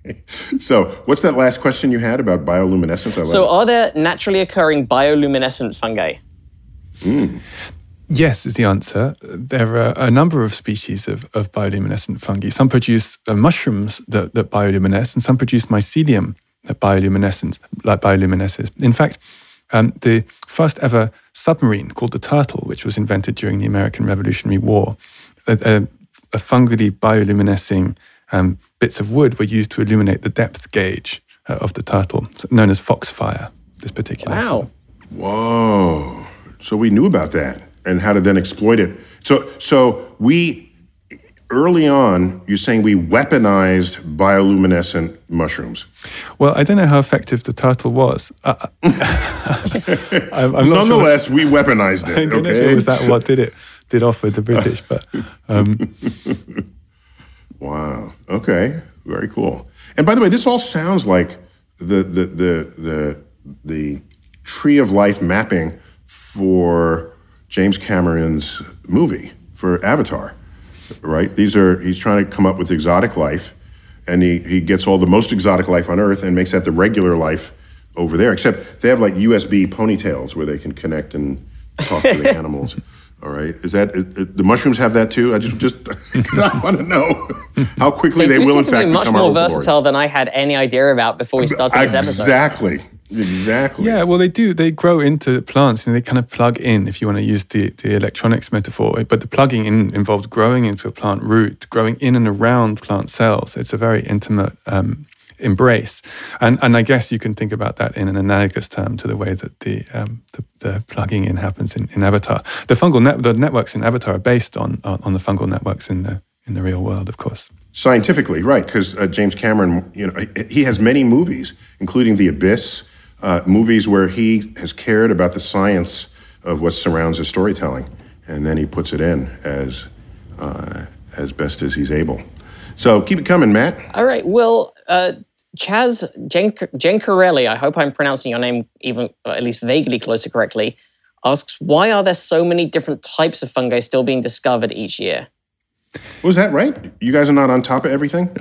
Okay. So, what's that last question you had about bioluminescence? I love So, it. are there naturally occurring bioluminescent fungi? Yes, is the answer. There are a number of species of, of bioluminescent fungi. Some produce uh, mushrooms that, that bioluminesce, and some produce mycelium that bioluminescence, like bioluminesces. In fact, um, the first ever submarine called the Turtle, which was invented during the American Revolutionary War, a, a, a fungally bioluminescing um, bits of wood were used to illuminate the depth gauge uh, of the Turtle, known as foxfire. This particular Wow. sort. Whoa! So we knew about that and how to then exploit it. So so we early on, you're saying we weaponized bioluminescent mushrooms. Well, I don't know how effective the turtle was. Uh, I'm, I'm Nonetheless, sure. we weaponized it. I don't okay? know if it was that what did it did offer the British, but. Um. wow. Okay. Very cool. And by the way, this all sounds like the the the the the tree of life mapping for James Cameron's movie for Avatar right? These are he's trying to come up with exotic life, and he he gets all the most exotic life on Earth and makes that the regular life over there. Except they have like USB ponytails where they can connect and talk to the animals. All right, is that it, it, the mushrooms have that too? I just just I want to know how quickly they, they will in fact much become more versatile than I had any idea about before we started this episode. Exactly. Exactly. Yeah, well, they do. They grow into plants and they kind of plug in, if you want to use the, the electronics metaphor. But the plugging in involves growing into a plant root, growing in and around plant cells. It's a very intimate um, embrace. And, and I guess you can think about that in an analogous term to the way that the, um, the, the, plugging in happens in, in Avatar. The fungal net, the networks in Avatar are based on, on, on the fungal networks in the, in the real world, of course. Scientifically, right? Because uh, James Cameron, you know, he has many movies, including The Abyss, uh, movies where he has cared about the science of what surrounds his storytelling, and then he puts it in as uh, as best as he's able. So keep it coming, Matt. All right. Well, uh, Chaz Gencarelli, I hope I'm pronouncing your name even at least vaguely close to correctly, asks why are there so many different types of fungi still being discovered each year? Was that right? You guys are not on top of everything?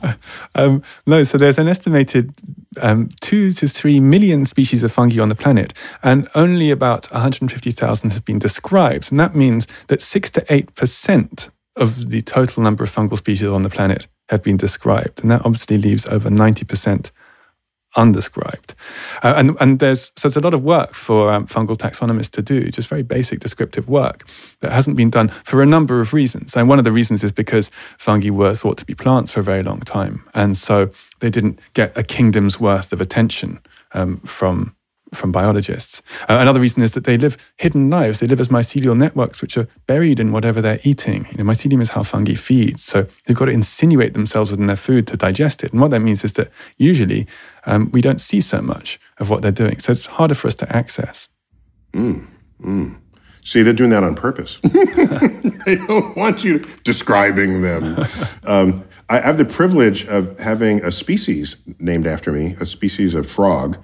um, no, so there's an estimated um, two to three million species of fungi on the planet, and only about 150,000 have been described. And that means that six to eight percent of the total number of fungal species on the planet have been described. And that obviously leaves over 90% undescribed. Uh, and, and there's, so there's a lot of work for um, fungal taxonomists to do, just very basic descriptive work that hasn't been done for a number of reasons. And one of the reasons is because fungi were thought to be plants for a very long time. And so they didn't get a kingdom's worth of attention um, from from biologists. Uh, another reason is that they live hidden lives. They live as mycelial networks, which are buried in whatever they're eating. You know, mycelium is how fungi feed, so they've got to insinuate themselves within their food to digest it. And what that means is that usually um, we don't see so much of what they're doing, so it's harder for us to access. Mm, mm. See, they're doing that on purpose. they don't want you describing them. Um, I have the privilege of having a species named after me, a species of frog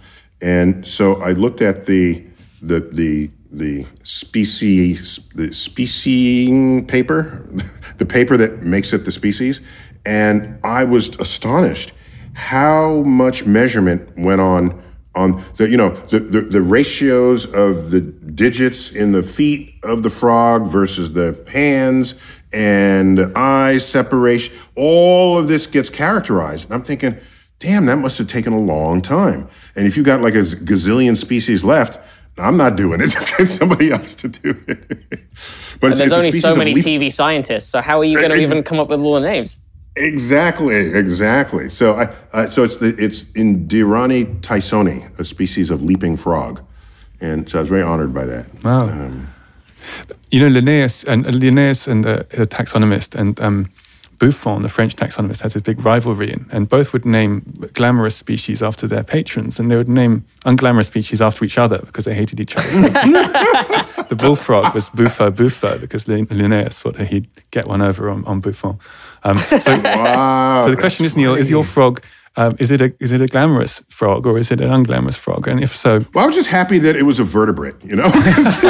and so I looked at the the the the species the species paper, the paper that makes it the species, and I was astonished how much measurement went on on the you know the, the, the ratios of the digits in the feet of the frog versus the hands and the eye separation. All of this gets characterized. And i'm thinking damn that must have taken a long time and if you got like a gazillion species left, I'm not doing it. Get somebody else to do it. but there's only so many TV scientists, so how are you going to even come up with all the names? Exactly, exactly. So I, uh, so it's the it's Indirana tysoni, a species of leaping frog, and so I was very honored by that. Wow. Um, you know, Linnaeus and uh, Linnaeus and the, the taxonomist and um, Buffon, the French taxonomist, had this big rivalry, and, and both would name glamorous species after their patrons, and they would name unglamorous species after each other because they hated each other. the bullfrog was Bufo Bufo because Linnaeus thought he'd get one over on, on Buffon. Um, so, wow, so the question is, Neil, is your frog um, is it a is it a glamorous frog or is it an unglamorous frog? And if so, well, I was just happy that it was a vertebrate. You know,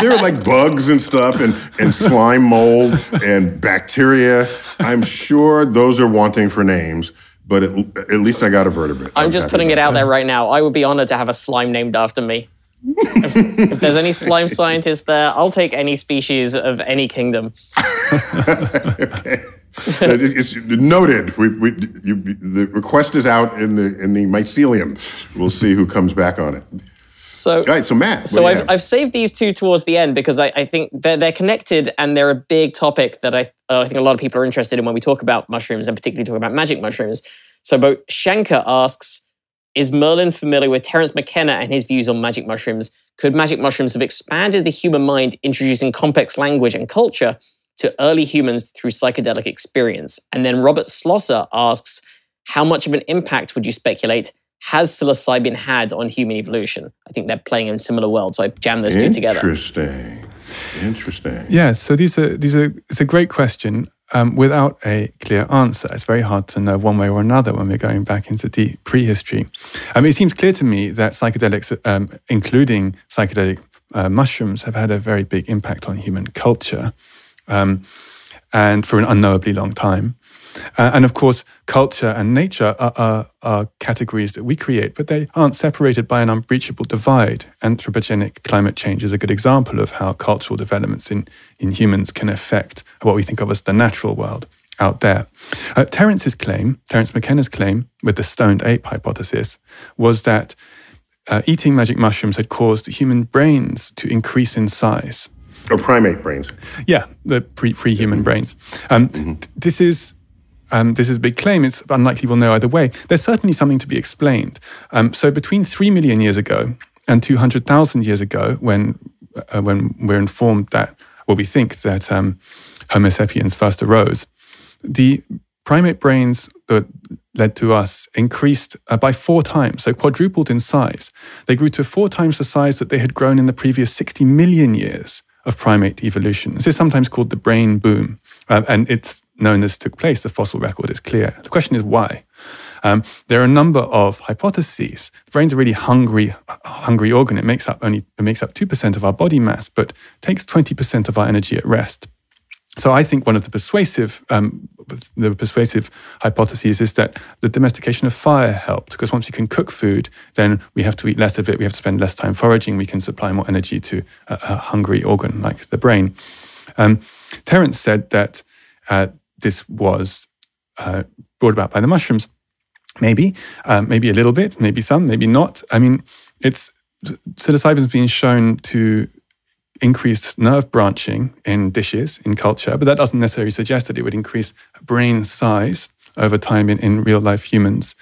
there are like bugs and stuff, and and slime mold and bacteria. I'm sure those are wanting for names. But at, at least I got a vertebrate. I'm just putting it out there right now. I would be honored to have a slime named after me. if, if, there's any slime scientists there, I'll take any species of any kingdom. okay. it's noted. We, we, you, the request is out in the in the mycelium. We'll see who comes back on it. So, All right, so Matt. So I've, I've saved these two towards the end because I, I think they're, they're connected and they're a big topic that I, uh, I think a lot of people are interested in when we talk about mushrooms and particularly talk about magic mushrooms. So, both Shankar asks, is Merlin familiar with Terence McKenna and his views on magic mushrooms? Could magic mushrooms have expanded the human mind, introducing complex language and culture to early humans through psychedelic experience? And then Robert Slosser asks, how much of an impact would you speculate has psilocybin had on human evolution? I think they're playing in similar worlds, so I jammed those two together. Interesting. Interesting. Yeah, so these are these are it's a great question um, without a clear answer. It's very hard to know one way or another when we're going back into deep prehistory. I mean, it seems clear to me that psychedelics, um, including psychedelic uh, mushrooms, have had a very big impact on human culture, um, and for an unknowably long time. Uh, and of course, culture and nature are, are, are, categories that we create, but they aren't separated by an unbreachable divide. Anthropogenic climate change is a good example of how cultural developments in, in humans can affect what we think of as the natural world out there. Uh, Terence's claim, Terence McKenna's claim with the stoned ape hypothesis, was that uh, eating magic mushrooms had caused human brains to increase in size. Or primate brains. Yeah, the pre human brains. Um, mm-hmm. This is um, this is a big claim. It's unlikely we'll know either way. There's certainly something to be explained. Um, so between three million years ago and two hundred thousand years ago, when uh, when we're informed that, well, we think that um, Homo sapiens first arose, the primate brains that led to us increased uh, by four times, so quadrupled in size. They grew to four times the size that they had grown in the previous 60 million years of primate evolution. This is sometimes called the brain boom, uh, and it's known this took place. The fossil record is clear. The question is why. Um, there are a number of hypotheses. The brain's a really hungry, hungry organ. It makes up only it makes up two percent of our body mass, but takes twenty percent of our energy at rest. So I think one of the persuasive, um, the persuasive hypotheses is that the domestication of fire helped because once you can cook food, then we have to eat less of it. We have to spend less time foraging. We can supply more energy to a, a hungry organ like the brain. Um, Terence said that uh, this was uh, brought about by the mushrooms. Maybe, uh, maybe a little bit, maybe some, maybe not. I mean, it's psilocybin's been shown to increase nerve branching in dishes in culture, but that doesn't necessarily suggest that it would increase brain size over time in, in real life humans.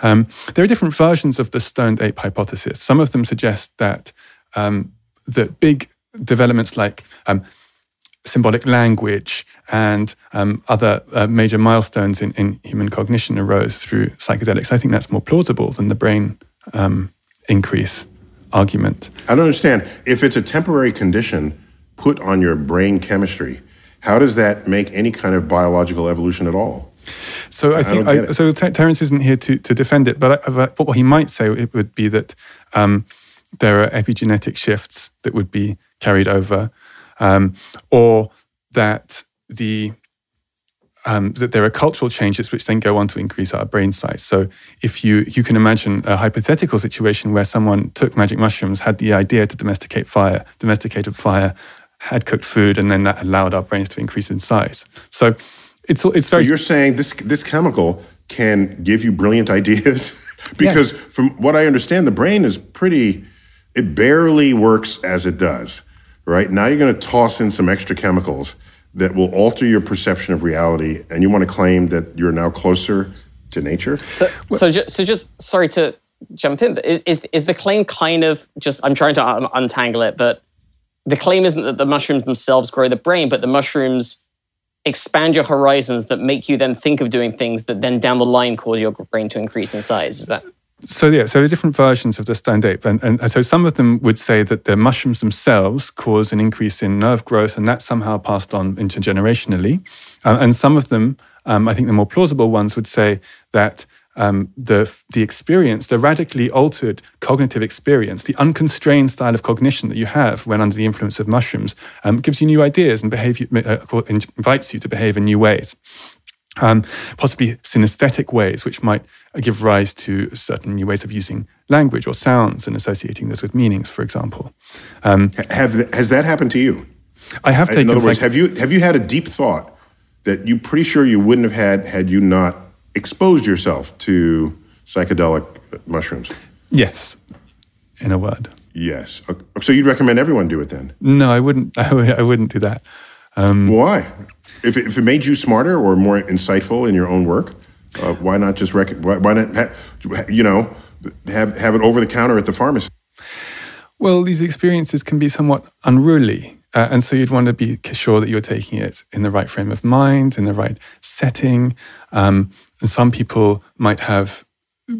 Um, there are different versions of the stoned ape hypothesis. Some of them suggest that um, that big developments like um, symbolic language and um, other uh, major milestones in, in, human cognition arose through psychedelics. I think that's more plausible than the brain um, increase argument. I don't understand. If it's a temporary condition put on your brain chemistry, how does that make any kind of biological evolution at all? So I, I think I, so. Terence isn't here to, to defend it, but, but what he might say it would be that um, there are epigenetic shifts that would be carried over, um, or that the um, that there are cultural changes which then go on to increase our brain size. So if you you can imagine a hypothetical situation where someone took magic mushrooms, had the idea to domesticate fire, domesticated fire, had cooked food, and then that allowed our brains to increase in size. So it's it's very. So you're saying this this chemical can give you brilliant ideas because from what I understand, the brain is pretty. It barely works as it does. Right now, you're going to toss in some extra chemicals that will alter your perception of reality, and you want to claim that you're now closer to nature. So, so, just, so just sorry to jump in. But is is the claim kind of just? I'm trying to untangle it, but the claim isn't that the mushrooms themselves grow the brain, but the mushrooms expand your horizons that make you then think of doing things that then down the line cause your brain to increase in size. Is that? So yeah, so there are different versions of the stoned ape, and, and so some of them would say that the mushrooms themselves cause an increase in nerve growth, and that's somehow passed on intergenerationally. Uh, and some of them, um, I think the more plausible ones, would say that um, the the experience, the radically altered cognitive experience, the unconstrained style of cognition that you have when under the influence of mushrooms, um, gives you new ideas and behave, uh, invites you to behave in new ways um, possibly synesthetic ways, which might give rise to certain new ways of using language or sounds and associating those with meanings, for example. Um, have has that happened to you? I have taken. In other words, have you have you had a deep thought that you're pretty sure you wouldn't have had had you not exposed yourself to psychedelic mushrooms? Yes, in a word. Yes. So you'd recommend everyone do it then? No, I wouldn't. I wouldn't do that. Um, Why? If it, if it made you smarter or more insightful in your own work, uh, why not just rec- why, why not ha- you know have have it over the counter at the pharmacy? Well, these experiences can be somewhat unruly. Uh, and so you'd want to be sure that you're taking it in the right frame of mind, in the right setting. Um, and some people might have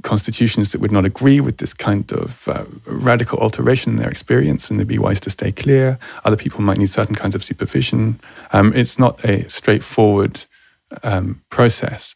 constitutions that would not agree with this kind of uh, radical alteration in their experience, and they'd be wise to stay clear. Other people might need certain kinds of supervision. Um, it's not a straightforward um, process.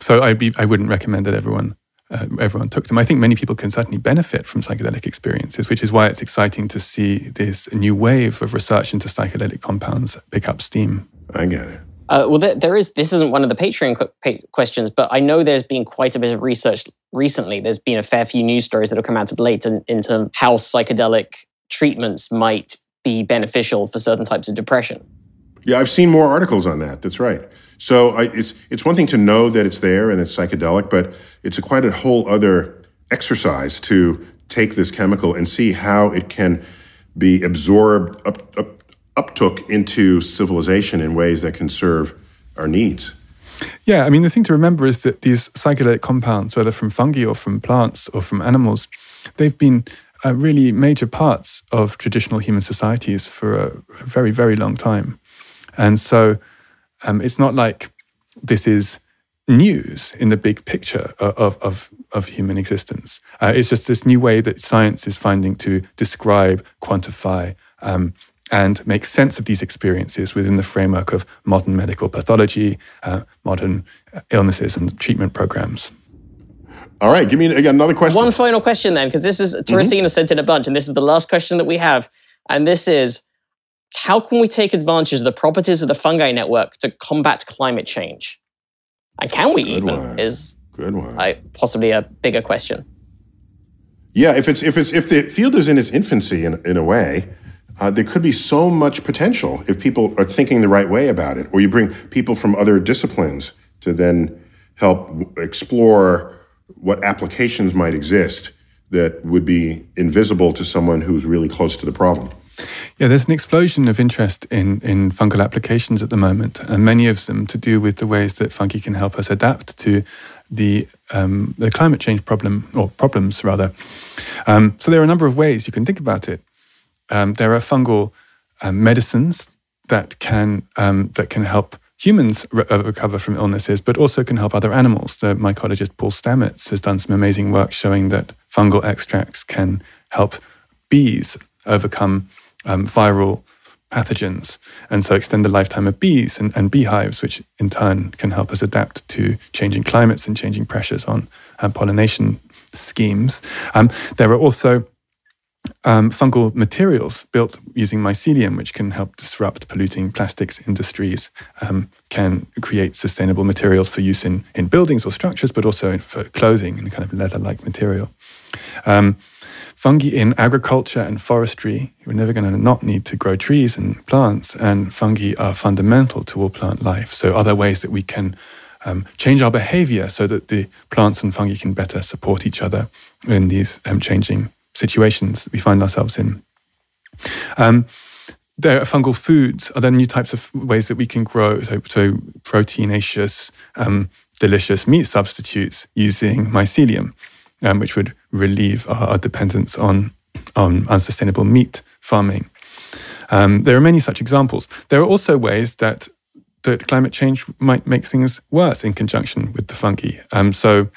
So I'd be, I wouldn't recommend that everyone uh, everyone took them. I think many people can certainly benefit from psychedelic experiences, which is why it's exciting to see this new wave of research into psychedelic compounds pick up steam. I get it. Uh, well, there, there is. This isn't one of the Patreon qu- questions, but I know there's been quite a bit of research recently. There's been a fair few news stories that have come out of late in, into how psychedelic treatments might be beneficial for certain types of depression. Yeah, I've seen more articles on that. That's right. So I, it's it's one thing to know that it's there and it's psychedelic, but it's a quite a whole other exercise to take this chemical and see how it can be absorbed, up, up, uptook into civilization in ways that can serve our needs. Yeah, I mean, the thing to remember is that these psychedelic compounds, whether from fungi or from plants or from animals, they've been uh, really major parts of traditional human societies for a, very, very long time. And so um, it's not like this is news in the big picture of, of, of human existence. Uh, it's just this new way that science is finding to describe, quantify, um, and make sense of these experiences within the framework of modern medical pathology, uh, modern illnesses, and treatment programs. All right, give me again another question. One final question then, because this is Teresina mm-hmm. sent in a bunch, and this is the last question that we have. And this is how can we take advantage of the properties of the fungi network to combat climate change? And can we Good even? One. Is Good one. I, possibly a bigger question. Yeah, if it's if it's if the field is in its infancy in, in a way, uh, there could be so much potential if people are thinking the right way about it, or you bring people from other disciplines to then help explore what applications might exist that would be invisible to someone who's really close to the problem. Yeah, there's an explosion of interest in, in fungal applications at the moment, and many of them to do with the ways that fungi can help us adapt to the um, the climate change problem or problems rather. Um, so there are a number of ways you can think about it. Um, there are fungal um, medicines that can um, that can help humans re- uh, recover from illnesses, but also can help other animals. The mycologist Paul Stamets has done some amazing work showing that fungal extracts can help bees overcome um, viral pathogens, and so extend the lifetime of bees and, and, beehives, which in turn can help us adapt to changing climates and changing pressures on um, pollination schemes. Um, there are also um, fungal materials built using mycelium, which can help disrupt polluting plastics industries, um, can create sustainable materials for use in, in buildings or structures, but also for clothing and kind of leather like material. Um, fungi in agriculture and forestry. We're never going to not need to grow trees and plants, and fungi are fundamental to all plant life. So, other ways that we can um, change our behavior so that the plants and fungi can better support each other in these um, changing situations we find ourselves in. Um, there are fungal foods. Are there new types of ways that we can grow? So, so proteinaceous, um, delicious meat substitutes using mycelium um, which would relieve our, our, dependence on, on unsustainable meat farming. Um, there are many such examples. There are also ways that that climate change might make things worse in conjunction with the fungi. Um, so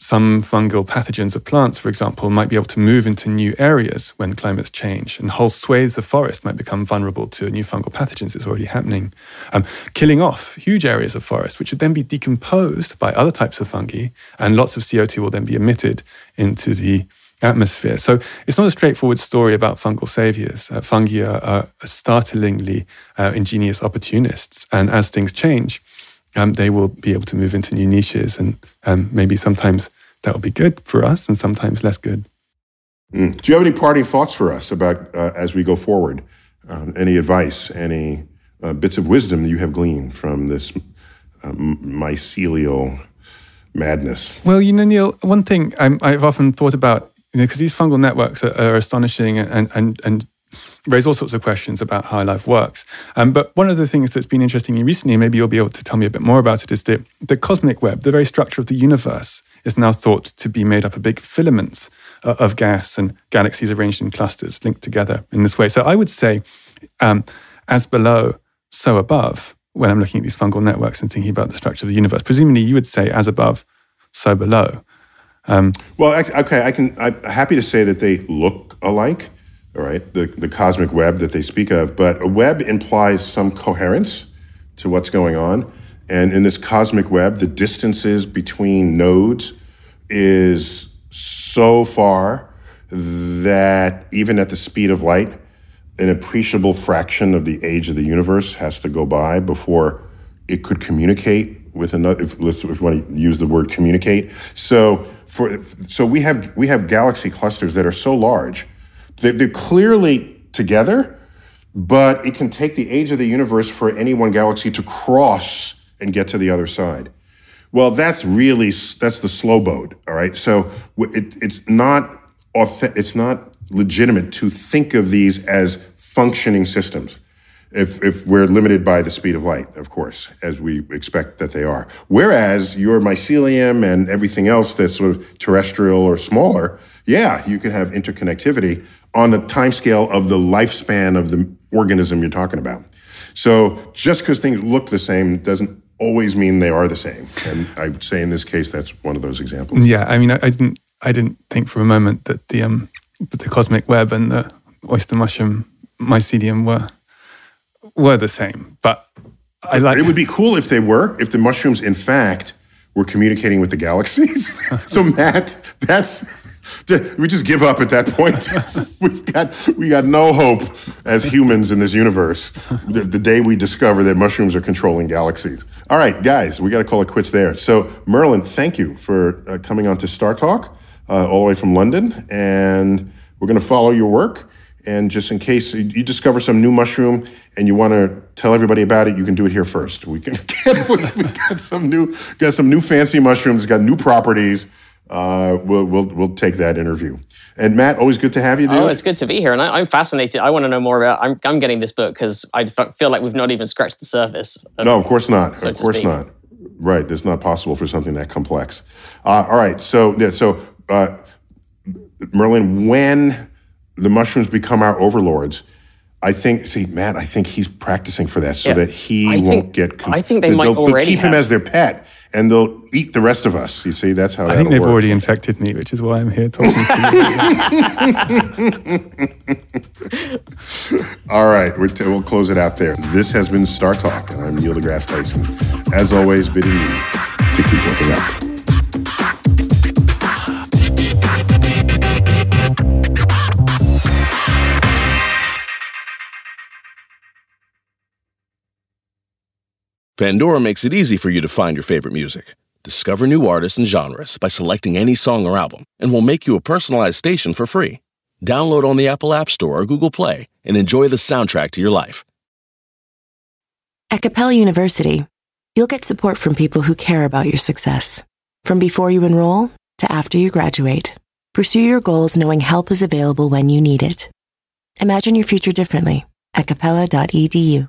some fungal pathogens of plants, for example, might be able to move into new areas when climates change, and whole swathes of forest might become vulnerable to new fungal pathogens. It's already happening, um, killing off huge areas of forest, which would then be decomposed by other types of fungi, and lots of CO2 will then be emitted into the atmosphere. So it's not a straightforward story about fungal saviors. Uh, fungi are, are startlingly uh, ingenious opportunists, and as things change, um, they will be able to move into new niches. And um, maybe sometimes that will be good for us and sometimes less good. Mm. Do you have any parting thoughts for us about uh, as we go forward? Um, any advice, any uh, bits of wisdom that you have gleaned from this um, mycelial madness? Well, you know, Neil, one thing i have often thought about, you know, because these fungal networks are, are astonishing and, and, and raise all sorts of questions about how life works. Um, but one of the things that's been interesting me recently, maybe you'll be able to tell me a bit more about it, is that the cosmic web, the very structure of the universe, is now thought to be made up of big filaments uh, of gas and galaxies arranged in clusters linked together in this way. So I would say, um, as below, so above, when I'm looking at these fungal networks and thinking about the structure of the universe. Presumably, you would say, as above, so below. Um, well, okay, I can. I'm happy to say that they look alike. All right, the the cosmic web that they speak of, but a web implies some coherence to what's going on, and in this cosmic web, the distances between nodes is so far that even at the speed of light, an appreciable fraction of the age of the universe has to go by before it could communicate with another. If, if we want to use the word communicate, so for so we have we have galaxy clusters that are so large, they're, clearly together, but it can take the age of the universe for any one galaxy to cross and get to the other side. Well, that's really that's the slow boat. All right, so it, it's not it's not legitimate to think of these as functioning systems if, if we're limited by the speed of light, of course, as we expect that they are. Whereas your mycelium and everything else that's sort of terrestrial or smaller, yeah, you can have interconnectivity on the timescale of the lifespan of the organism you're talking about. So just because things look the same doesn't always mean they are the same. And I would say in this case, that's one of those examples. Yeah, I mean, I, I didn't, I didn't think for a moment that the um, that the cosmic web and the oyster mushroom mycelium were were the same. But I like. It would be cool if they were. If the mushrooms, in fact, were communicating with the galaxies. so Matt, that's we just give up at that point. We've got we got no hope as humans in this universe. The, the, day we discover that mushrooms are controlling galaxies. All right, guys, we got to call it quits there. So Merlin, thank you for uh, coming on to StarTalk uh, all the way from London, and we're going to follow your work. And just in case you discover some new mushroom and you want to tell everybody about it, you can do it here first. We can get, we got some new got some new fancy mushrooms, got new properties. Uh, we'll we'll we'll take that interview. And Matt, always good to have you. Dude. Oh, it's good to be here, and I, am fascinated. I want to know more about. I'm I'm getting this book because I feel like we've not even scratched the surface. Of, no, of course not. So of course not. Right, it's not possible for something that complex. Uh, all right, so yeah, so uh, Merlin, when the mushrooms become our overlords. I think, see, Matt, I think he's practicing for that so yeah. that he I won't think, get. Com- I think they might they'll, already they'll keep have. him as their pet, and they'll eat the rest of us. You see, that's how. I think they've work. already infected me, which is why I'm here talking to you. All right, we'll close it out there. This has been StarTalk, and I'm Neil deGrasse Tyson. As always, bidding you to keep looking up. Pandora makes it easy for you to find your favorite music. Discover new artists and genres by selecting any song or album, and we'll make you a personalized station for free. Download on the Apple App Store or Google Play and enjoy the soundtrack to your life. At Capella University, you'll get support from people who care about your success. From before you enroll to after you graduate, pursue your goals knowing help is available when you need it. Imagine your future differently at capella.edu.